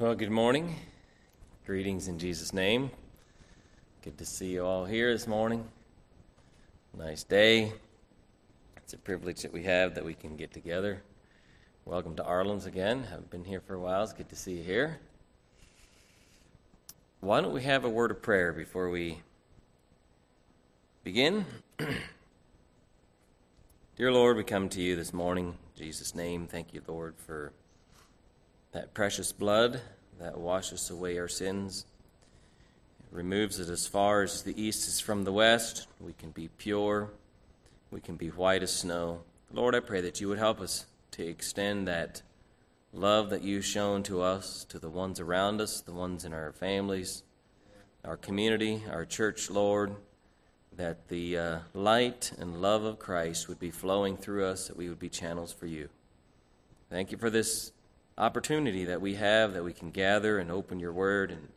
Well, good morning. Greetings in Jesus' name. Good to see you all here this morning. Nice day. It's a privilege that we have that we can get together. Welcome to Arlen's again. Haven't been here for a while. It's good to see you here. Why don't we have a word of prayer before we begin? Dear Lord, we come to you this morning. In Jesus' name, thank you, Lord, for that precious blood that washes away our sins. It removes it as far as the east is from the west. We can be pure. We can be white as snow. Lord, I pray that you would help us to extend that love that you've shown to us, to the ones around us, the ones in our families, our community, our church, Lord that the uh, light and love of Christ would be flowing through us, that we would be channels for you. Thank you for this opportunity that we have, that we can gather and open your word and,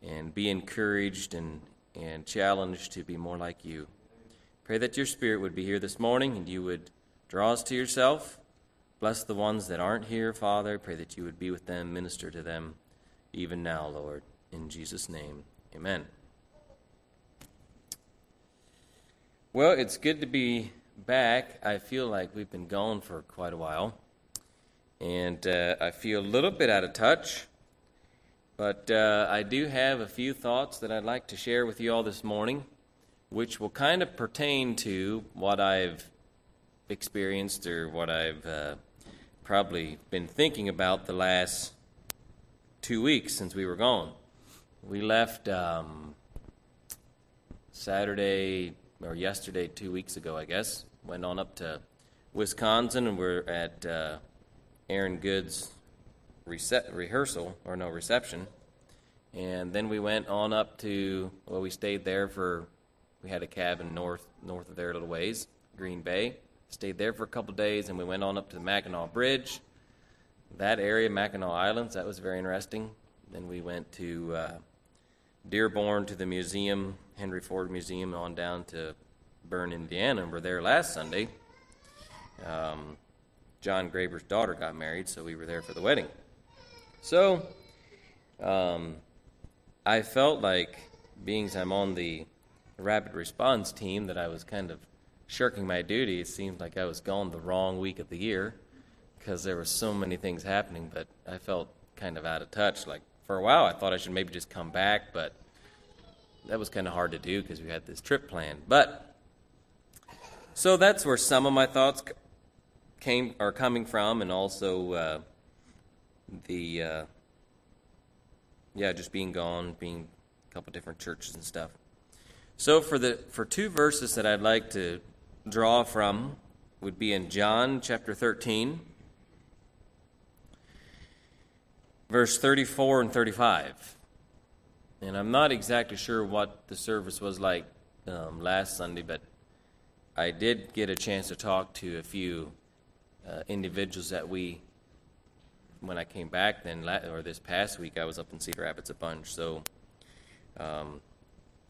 and be encouraged and, and challenged to be more like you. Pray that your spirit would be here this morning and you would draw us to yourself. Bless the ones that aren't here, Father. Pray that you would be with them, minister to them, even now, Lord. In Jesus' name, amen. Well, it's good to be back. I feel like we've been gone for quite a while, and uh, I feel a little bit out of touch. But uh, I do have a few thoughts that I'd like to share with you all this morning, which will kind of pertain to what I've experienced or what I've uh, probably been thinking about the last two weeks since we were gone. We left um, Saturday or yesterday, two weeks ago, I guess. Went on up to Wisconsin, and we're at uh, Aaron Good's rece- rehearsal, or no, reception. And then we went on up to, well, we stayed there for, we had a cabin north north of there a little ways, Green Bay. Stayed there for a couple days, and we went on up to the Mackinac Bridge. That area, Mackinac Islands, that was very interesting. Then we went to uh, Dearborn to the museum, Henry Ford Museum, on down to Berne, Indiana. And we're there last Sunday. Um, John Graber's daughter got married, so we were there for the wedding. So, um, I felt like, being I'm on the rapid response team, that I was kind of shirking my duty. It seemed like I was gone the wrong week of the year because there were so many things happening, but I felt kind of out of touch. Like, for a while, I thought I should maybe just come back, but that was kind of hard to do because we had this trip planned. But so that's where some of my thoughts came are coming from, and also uh, the uh, yeah, just being gone, being a couple different churches and stuff. So for the for two verses that I'd like to draw from would be in John chapter 13 verse 34 and 35. And I'm not exactly sure what the service was like um, last Sunday, but I did get a chance to talk to a few uh, individuals that we, when I came back then, or this past week, I was up in Cedar Rapids a bunch. So um,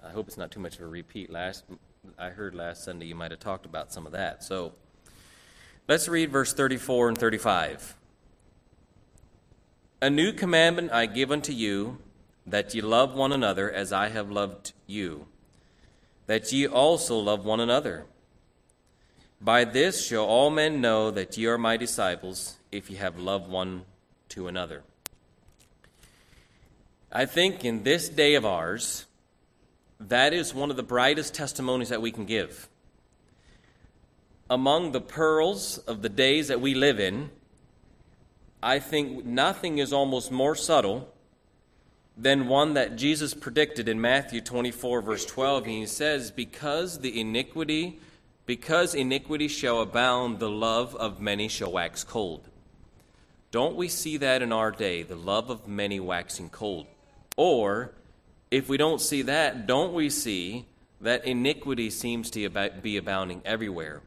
I hope it's not too much of a repeat. Last, I heard last Sunday you might have talked about some of that. So let's read verse 34 and 35. A new commandment I give unto you, that ye love one another as I have loved you, that ye also love one another. By this shall all men know that ye are my disciples, if ye have loved one to another. I think in this day of ours, that is one of the brightest testimonies that we can give. Among the pearls of the days that we live in, I think nothing is almost more subtle than one that Jesus predicted in Matthew 24, verse 12. And he says, Because the iniquity, because iniquity shall abound, the love of many shall wax cold. Don't we see that in our day, the love of many waxing cold? Or, if we don't see that, don't we see that iniquity seems to be abounding everywhere?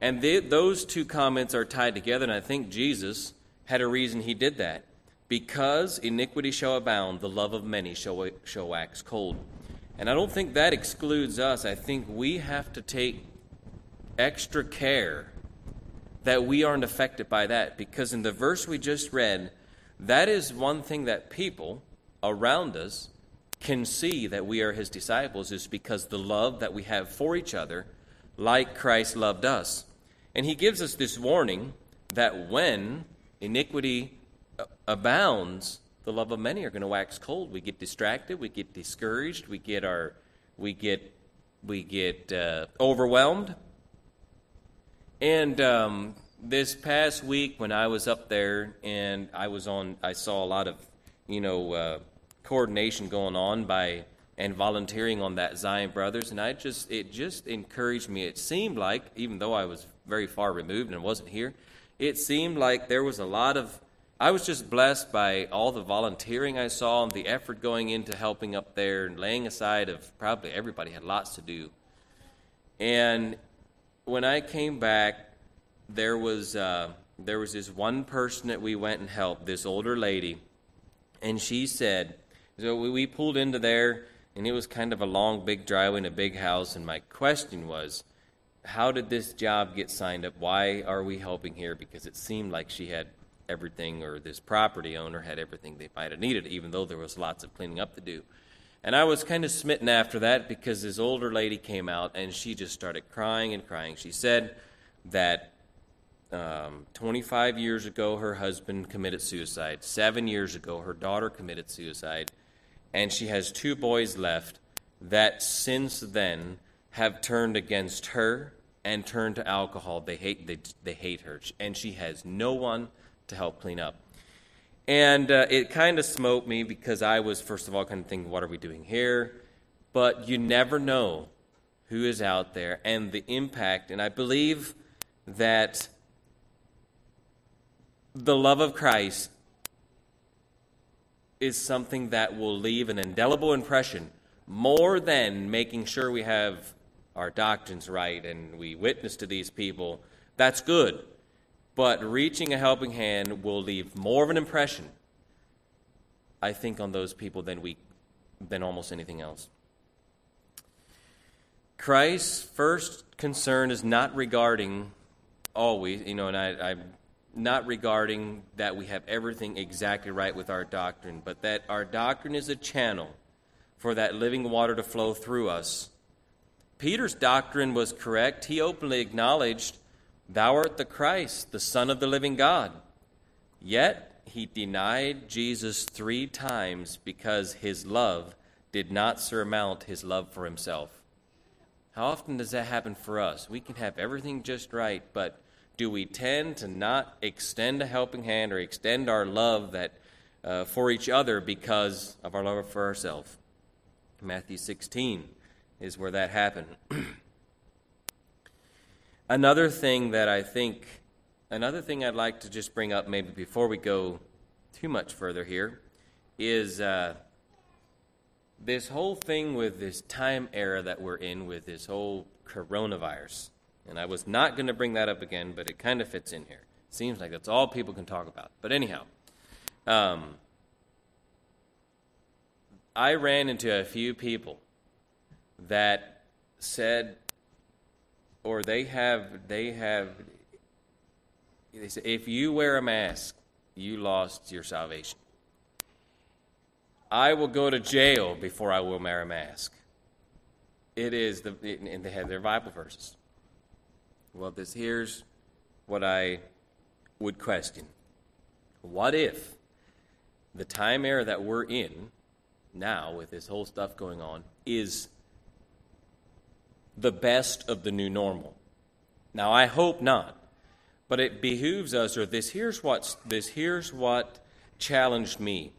And those two comments are tied together, and I think Jesus had a reason he did that. Because iniquity shall abound, the love of many shall, shall wax cold. And I don't think that excludes us. I think we have to take extra care that we aren't affected by that. Because in the verse we just read, that is one thing that people around us can see that we are his disciples is because the love that we have for each other, like Christ loved us. And he gives us this warning that when iniquity abounds, the love of many are going to wax cold. We get distracted, we get discouraged, we get our we get we get uh, overwhelmed. And um, this past week, when I was up there and I was on, I saw a lot of, you know, uh, coordination going on by and volunteering on that Zion Brothers, and I just it just encouraged me. It seemed like, even though I was very far removed and wasn't here, it seemed like there was a lot of. I was just blessed by all the volunteering I saw and the effort going into helping up there and laying aside of probably everybody had lots to do. And when I came back, there was uh, there was this one person that we went and helped, this older lady, and she said, so we, we pulled into there, and it was kind of a long, big driveway in a big house, and my question was, how did this job get signed up? Why are we helping here? Because it seemed like she had everything, or this property owner had everything they might have needed, even though there was lots of cleaning up to do. And I was kind of smitten after that because this older lady came out and she just started crying and crying. She said that um, 25 years ago, her husband committed suicide. Seven years ago, her daughter committed suicide. And she has two boys left that since then have turned against her and turned to alcohol. They hate, they, they hate her. And she has no one to help clean up. And uh, it kind of smote me because I was, first of all, kind of thinking, what are we doing here? But you never know who is out there and the impact. And I believe that the love of Christ is something that will leave an indelible impression more than making sure we have our doctrines right and we witness to these people. That's good. But reaching a helping hand will leave more of an impression, I think, on those people than we than almost anything else. Christ's first concern is not regarding always, you know, and I, I'm not regarding that we have everything exactly right with our doctrine, but that our doctrine is a channel for that living water to flow through us. Peter's doctrine was correct. He openly acknowledged, Thou art the Christ, the Son of the living God. Yet he denied Jesus three times because his love did not surmount his love for himself. How often does that happen for us? We can have everything just right, but do we tend to not extend a helping hand or extend our love that uh, for each other because of our love for ourselves. Matthew 16 is where that happened. another thing that I think, another thing I'd like to just bring up maybe before we go too much further here is uh, this whole thing with this time era that we're in with this whole coronavirus. And I was not going to bring that up again, but it kind of fits in here. Seems like that's all people can talk about. But anyhow, um, I ran into a few people that said, or they have, they have, they say, if you wear a mask, you lost your salvation. I will go to jail before I will wear a mask. It is the, and they have their Bible verses. Well, this here's what I would question. What if the time era that we're in now with this whole stuff going on is the best of the new normal? Now, I hope not. But it behooves us, or this here's what this here's what challenged me.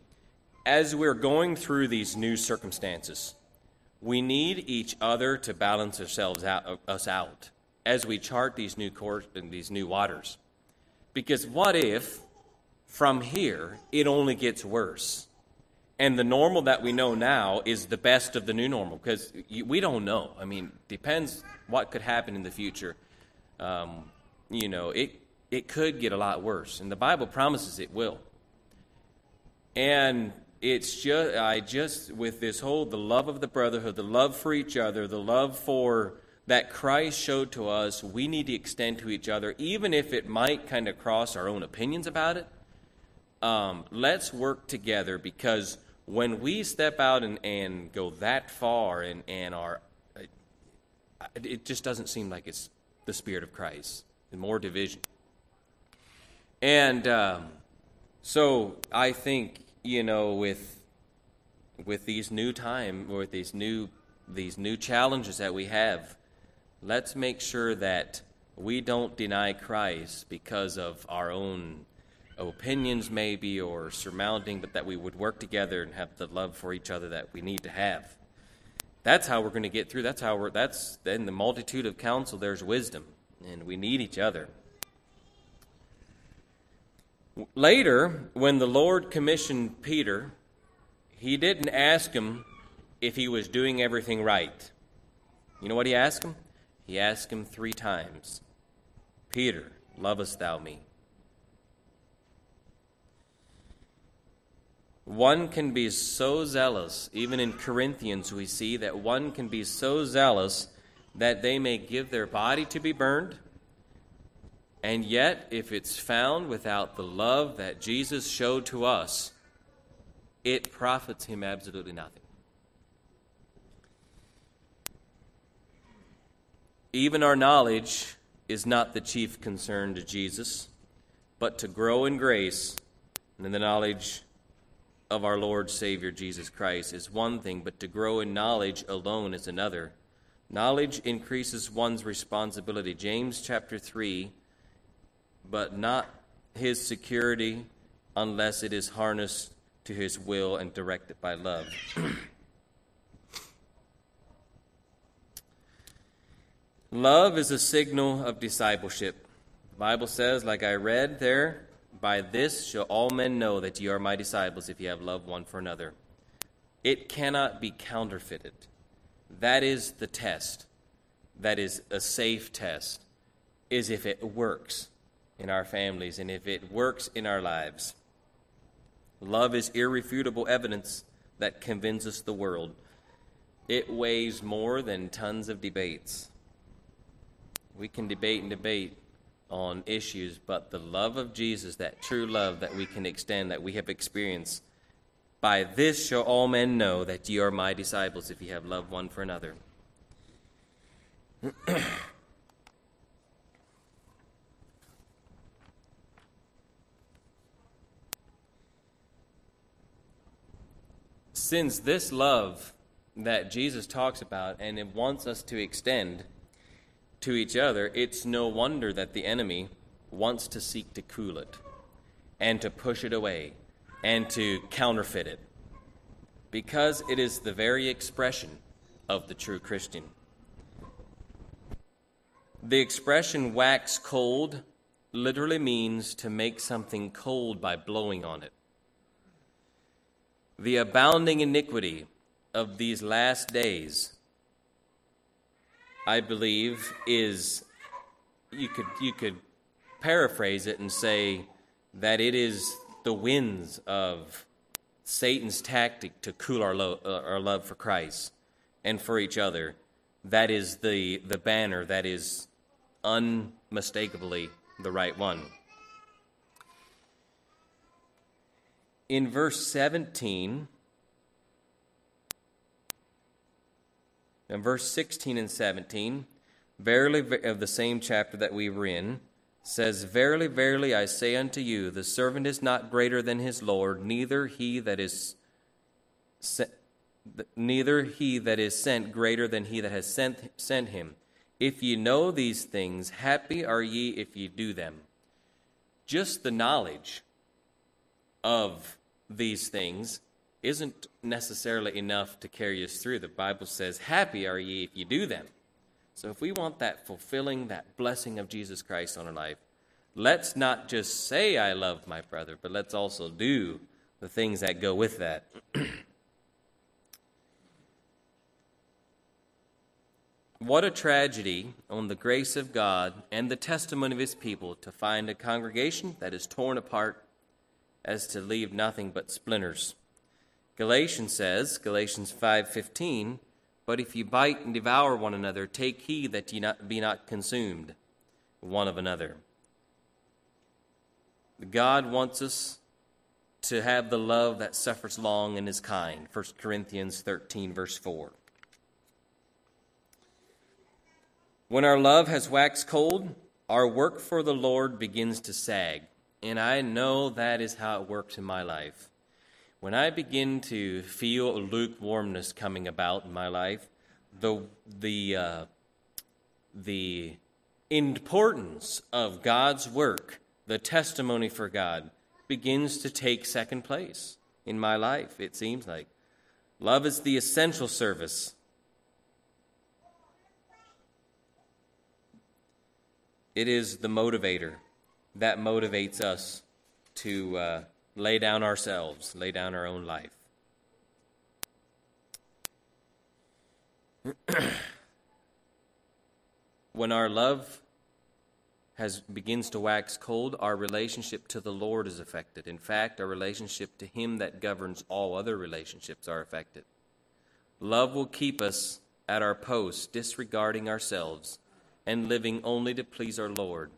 As we're going through these new circumstances, we need each other to balance ourselves out, us out as we chart these new course and these new waters. Because what if from here it only gets worse? And the normal that we know now is the best of the new normal because we don't know. I mean, depends what could happen in the future. Um, you know, it it could get a lot worse, and the Bible promises it will. And it's just I just with this whole the love of the brotherhood, the love for each other, the love for that Christ showed to us we need to extend to each other, even if it might kind of cross our own opinions about it. um, let's work together because when we step out and, and go that far and, and are, it just doesn't seem like it's the Spirit of Christ and more division. And um, so I think, you know, with with these new time, with these new these new challenges that we have, let's make sure that we don't deny Christ because of our own opinions, maybe, or surmounting, but that we would work together and have the love for each other that we need to have. That's how we're going to get through. That's how we're, that's, in the multitude of counsel, there's wisdom, and we need each other. Later, when the Lord commissioned Peter, he didn't ask him if he was doing everything right. You know what he asked him? He asked him three times Peter, lovest thou me? One can be so zealous, even in Corinthians, we see that one can be so zealous that they may give their body to be burned. And yet, if it's found without the love that Jesus showed to us, it profits him absolutely nothing. Even our knowledge is not the chief concern to Jesus, but to grow in grace and in the knowledge of our Lord Savior Jesus Christ is one thing, but to grow in knowledge alone is another. Knowledge increases one's responsibility. James chapter 3, but not his security unless it is harnessed to his will and directed by love. love is a signal of discipleship. The Bible says, like I read there, by this shall all men know that ye are my disciples if ye have love one for another. It cannot be counterfeited. That is the test. That is a safe test, is if it works in our families and if it works in our lives. Love is irrefutable evidence that convinces the world. It weighs more than tons of debates. We can debate and debate, on issues, but the love of Jesus, that true love that we can extend, that we have experienced, by this shall all men know that ye are my disciples if ye have love one for another. Since this love that Jesus talks about and it wants us to extend to each other, it's no wonder that the enemy wants to seek to cool it and to push it away and to counterfeit it because it is the very expression of the true Christian. The expression wax cold literally means to make something cold by blowing on it. The abounding iniquity of these last days I believe, is you could you could paraphrase it and say that it is the winds of Satan's tactic to cool our, lo- uh, our love for Christ and for each other. That is the, the banner that is unmistakably the right one. In verse 17, In verse 16 and 17, verily of the same chapter that we were in, says, Verily, verily, I say unto you, the servant is not greater than his Lord, neither he that is neither he that is sent greater than he that has sent, sent him. If ye know these things, happy are ye if ye do them. Just the knowledge of these things isn't necessarily enough to carry us through. The Bible says, Happy are ye if you do them. So if we want that fulfilling, that blessing of Jesus Christ on our life, let's not just say, I love my brother, but let's also do the things that go with that. what a tragedy on the grace of God and the testimony of his people to find a congregation that is torn apart as to leave nothing but splinters. Galatians says, Galatians 5:15, "But if you bite and devour one another, take heed that ye not be not consumed one of another." God wants us to have the love that suffers long and is kind. 1 Corinthians 13, verse 4. When our love has waxed cold, our work for the Lord begins to sag. And I know that is how it works in my life. When I begin to feel a lukewarmness coming about in my life, the, the, uh, the importance of God's work, the testimony for God, begins to take second place in my life, it seems like. Love is the essential service. It is the motivator that motivates us to uh, lay down ourselves, lay down our own life. when our love has begins to wax cold, our relationship to the Lord is affected. In fact, our relationship to him that governs all other relationships are affected. Love will keep us at our post, disregarding ourselves and living only to please our Lord.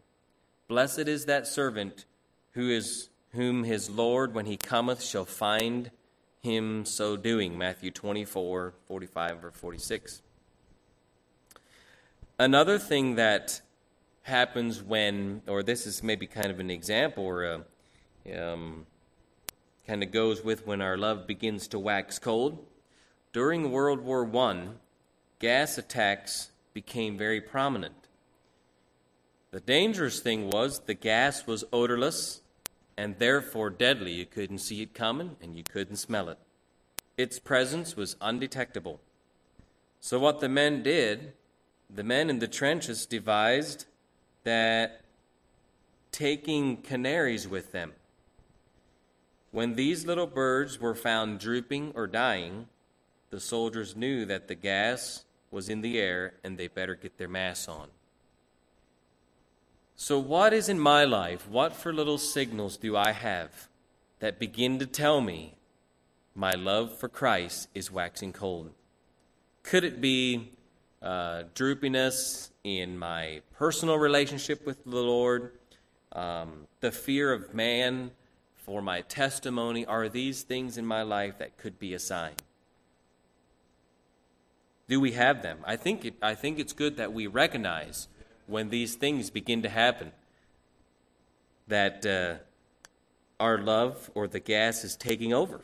Blessed is that servant who is whom his Lord, when he cometh, shall find him so doing. Matthew 24, 45 or 46. Another thing that happens when, or this is maybe kind of an example, or a, um, kind of goes with when our love begins to wax cold. During World War I, gas attacks became very prominent. The dangerous thing was the gas was odorless and therefore deadly. You couldn't see it coming and you couldn't smell it. Its presence was undetectable. So, what the men did, the men in the trenches devised that taking canaries with them. When these little birds were found drooping or dying, the soldiers knew that the gas was in the air and they better get their masks on. So, what is in my life? What for little signals do I have that begin to tell me my love for Christ is waxing cold? Could it be uh, droopiness in my personal relationship with the Lord? Um, the fear of man for my testimony? Are these things in my life that could be a sign? Do we have them? I think, it, I think it's good that we recognize when these things begin to happen that uh, our love or the gas is taking over.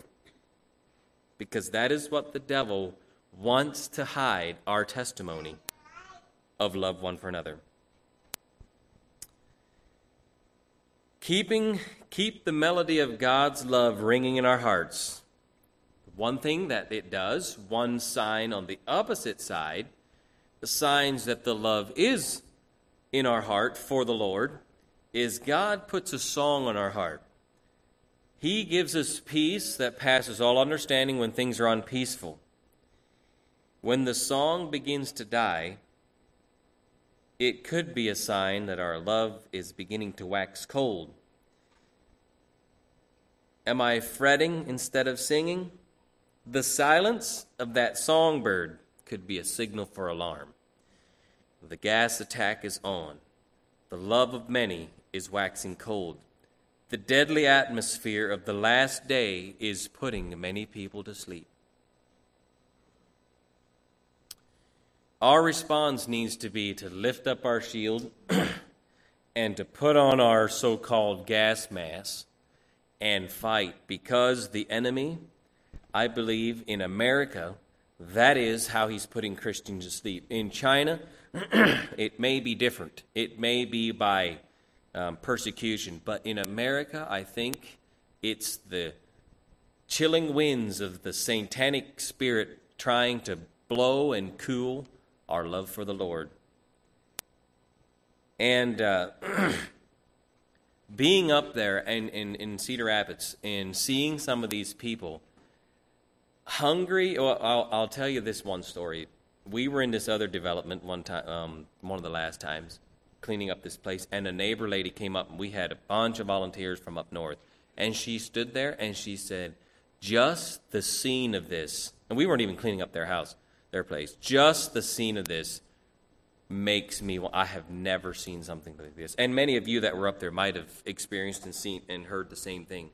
Because that is what the devil wants to hide our testimony of love one for another. Keeping keep the melody of God's love ringing in our hearts. One thing that it does, one sign on the opposite side, the signs that the love is in our heart for the Lord is God puts a song on our heart. He gives us peace that passes all understanding when things are unpeaceful. When the song begins to die, it could be a sign that our love is beginning to wax cold. Am I fretting instead of singing? The silence of that songbird could be a signal for alarm. The gas attack is on. The love of many is waxing cold. The deadly atmosphere of the last day is putting many people to sleep. Our response needs to be to lift up our shield and to put on our so called gas mask and fight because the enemy, I believe, in America, that is how he's putting Christians to sleep. In China, it may be different. It may be by um, persecution. But in America, I think it's the chilling winds of the satanic spirit trying to blow and cool our love for the Lord. And uh, being up there in, in, in, Cedar Rapids and seeing some of these people hungry, well, I'll, I'll tell you this one story we were in this other development one time, um, one of the last times, cleaning up this place, and a neighbor lady came up, and we had a bunch of volunteers from up north, and she stood there and she said, "Just the scene of this," and we weren't even cleaning up their house, their place. Just the scene of this makes me. I have never seen something like this, and many of you that were up there might have experienced and seen and heard the same thing.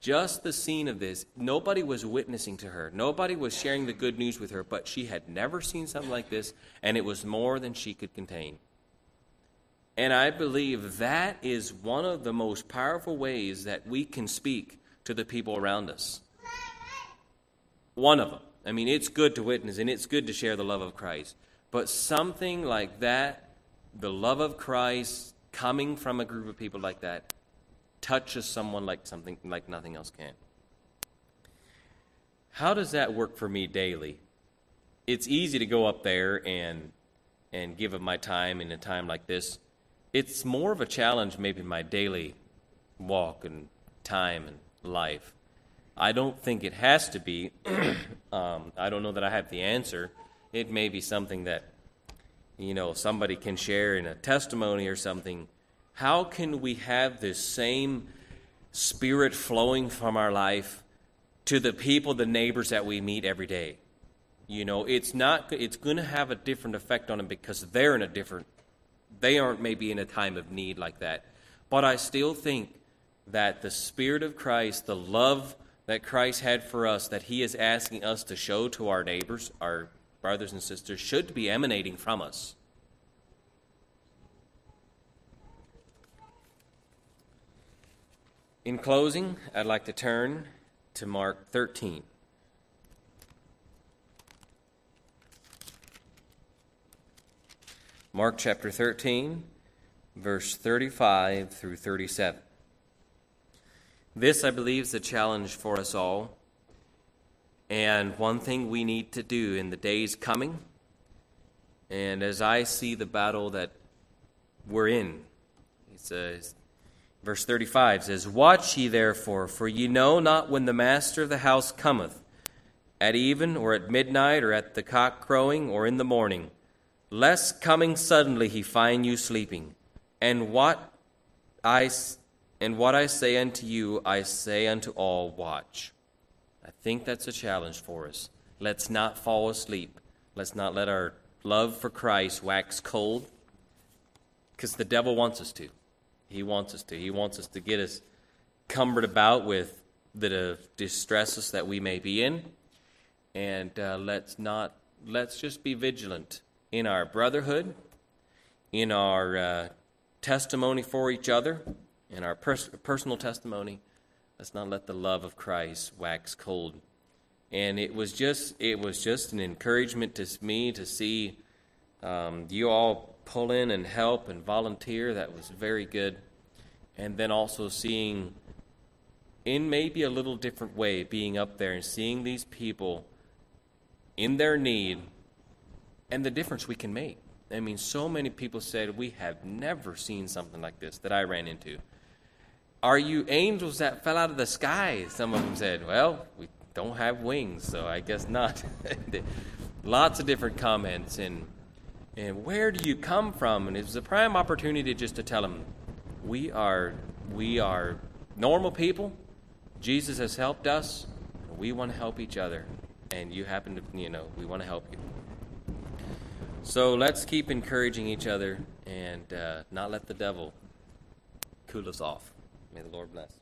Just the scene of this, nobody was witnessing to her. Nobody was sharing the good news with her, but she had never seen something like this, and it was more than she could contain. And I believe that is one of the most powerful ways that we can speak to the people around us. One of them. I mean, it's good to witness and it's good to share the love of Christ. But something like that, the love of Christ coming from a group of people like that, touches someone like something like nothing else can. How does that work for me daily? It's easy to go up there and and give of my time in a time like this. It's more of a challenge maybe in my daily walk and time and life. I don't think it has to be. um, I don't know that I have the answer. It may be something that, you know, somebody can share in a testimony or something. How can we have this same spirit flowing from our life to the people, the neighbors that we meet every day? You know, it's not. It's going to have a different effect on them because they're in a different. They aren't maybe in a time of need like that. But I still think that the Spirit of Christ, the love that Christ had for us, that He is asking us to show to our neighbors, our brothers and sisters, should be emanating from us. In closing, I'd like to turn to Mark 13. Mark chapter 13, verse 35 through 37. This, I believe, is a challenge for us all. And one thing we need to do in the days coming, and as I see the battle that we're in, it says, verse 35 says, Watch ye therefore, for ye know not when the master of the house cometh, at even, or at midnight, or at the cock crowing, or in the morning, lest coming suddenly he find you sleeping. And what I and what I say unto you, I say unto all, watch. I think that's a challenge for us. Let's not fall asleep. Let's not let our love for Christ wax cold, because the devil wants us to. He wants us to. He wants us to get us cumbered about with the distresses that we may be in. And uh, let's not, let's just be vigilant in our brotherhood, in our uh, testimony for each other in our pers- personal testimony, let's not let the love of Christ wax cold. And it was just it was just an encouragement to me to see um, you all pull in and help and volunteer. That was very good. And then also seeing, in maybe a little different way, being up there and seeing these people in their need and the difference we can make. I mean, so many people said, We have never seen something like this that I ran into. Are you angels that fell out of the sky? Some of them said, Well, we don't have wings, so I guess not. Lots of different comments. And, and where do you come from? And it was a prime opportunity just to tell them, We are, we are normal people. Jesus has helped us. We want to help each other. And you happen to, you know, we want to help you. So let's keep encouraging each other and uh, not let the devil cool us off. May the Lord bless.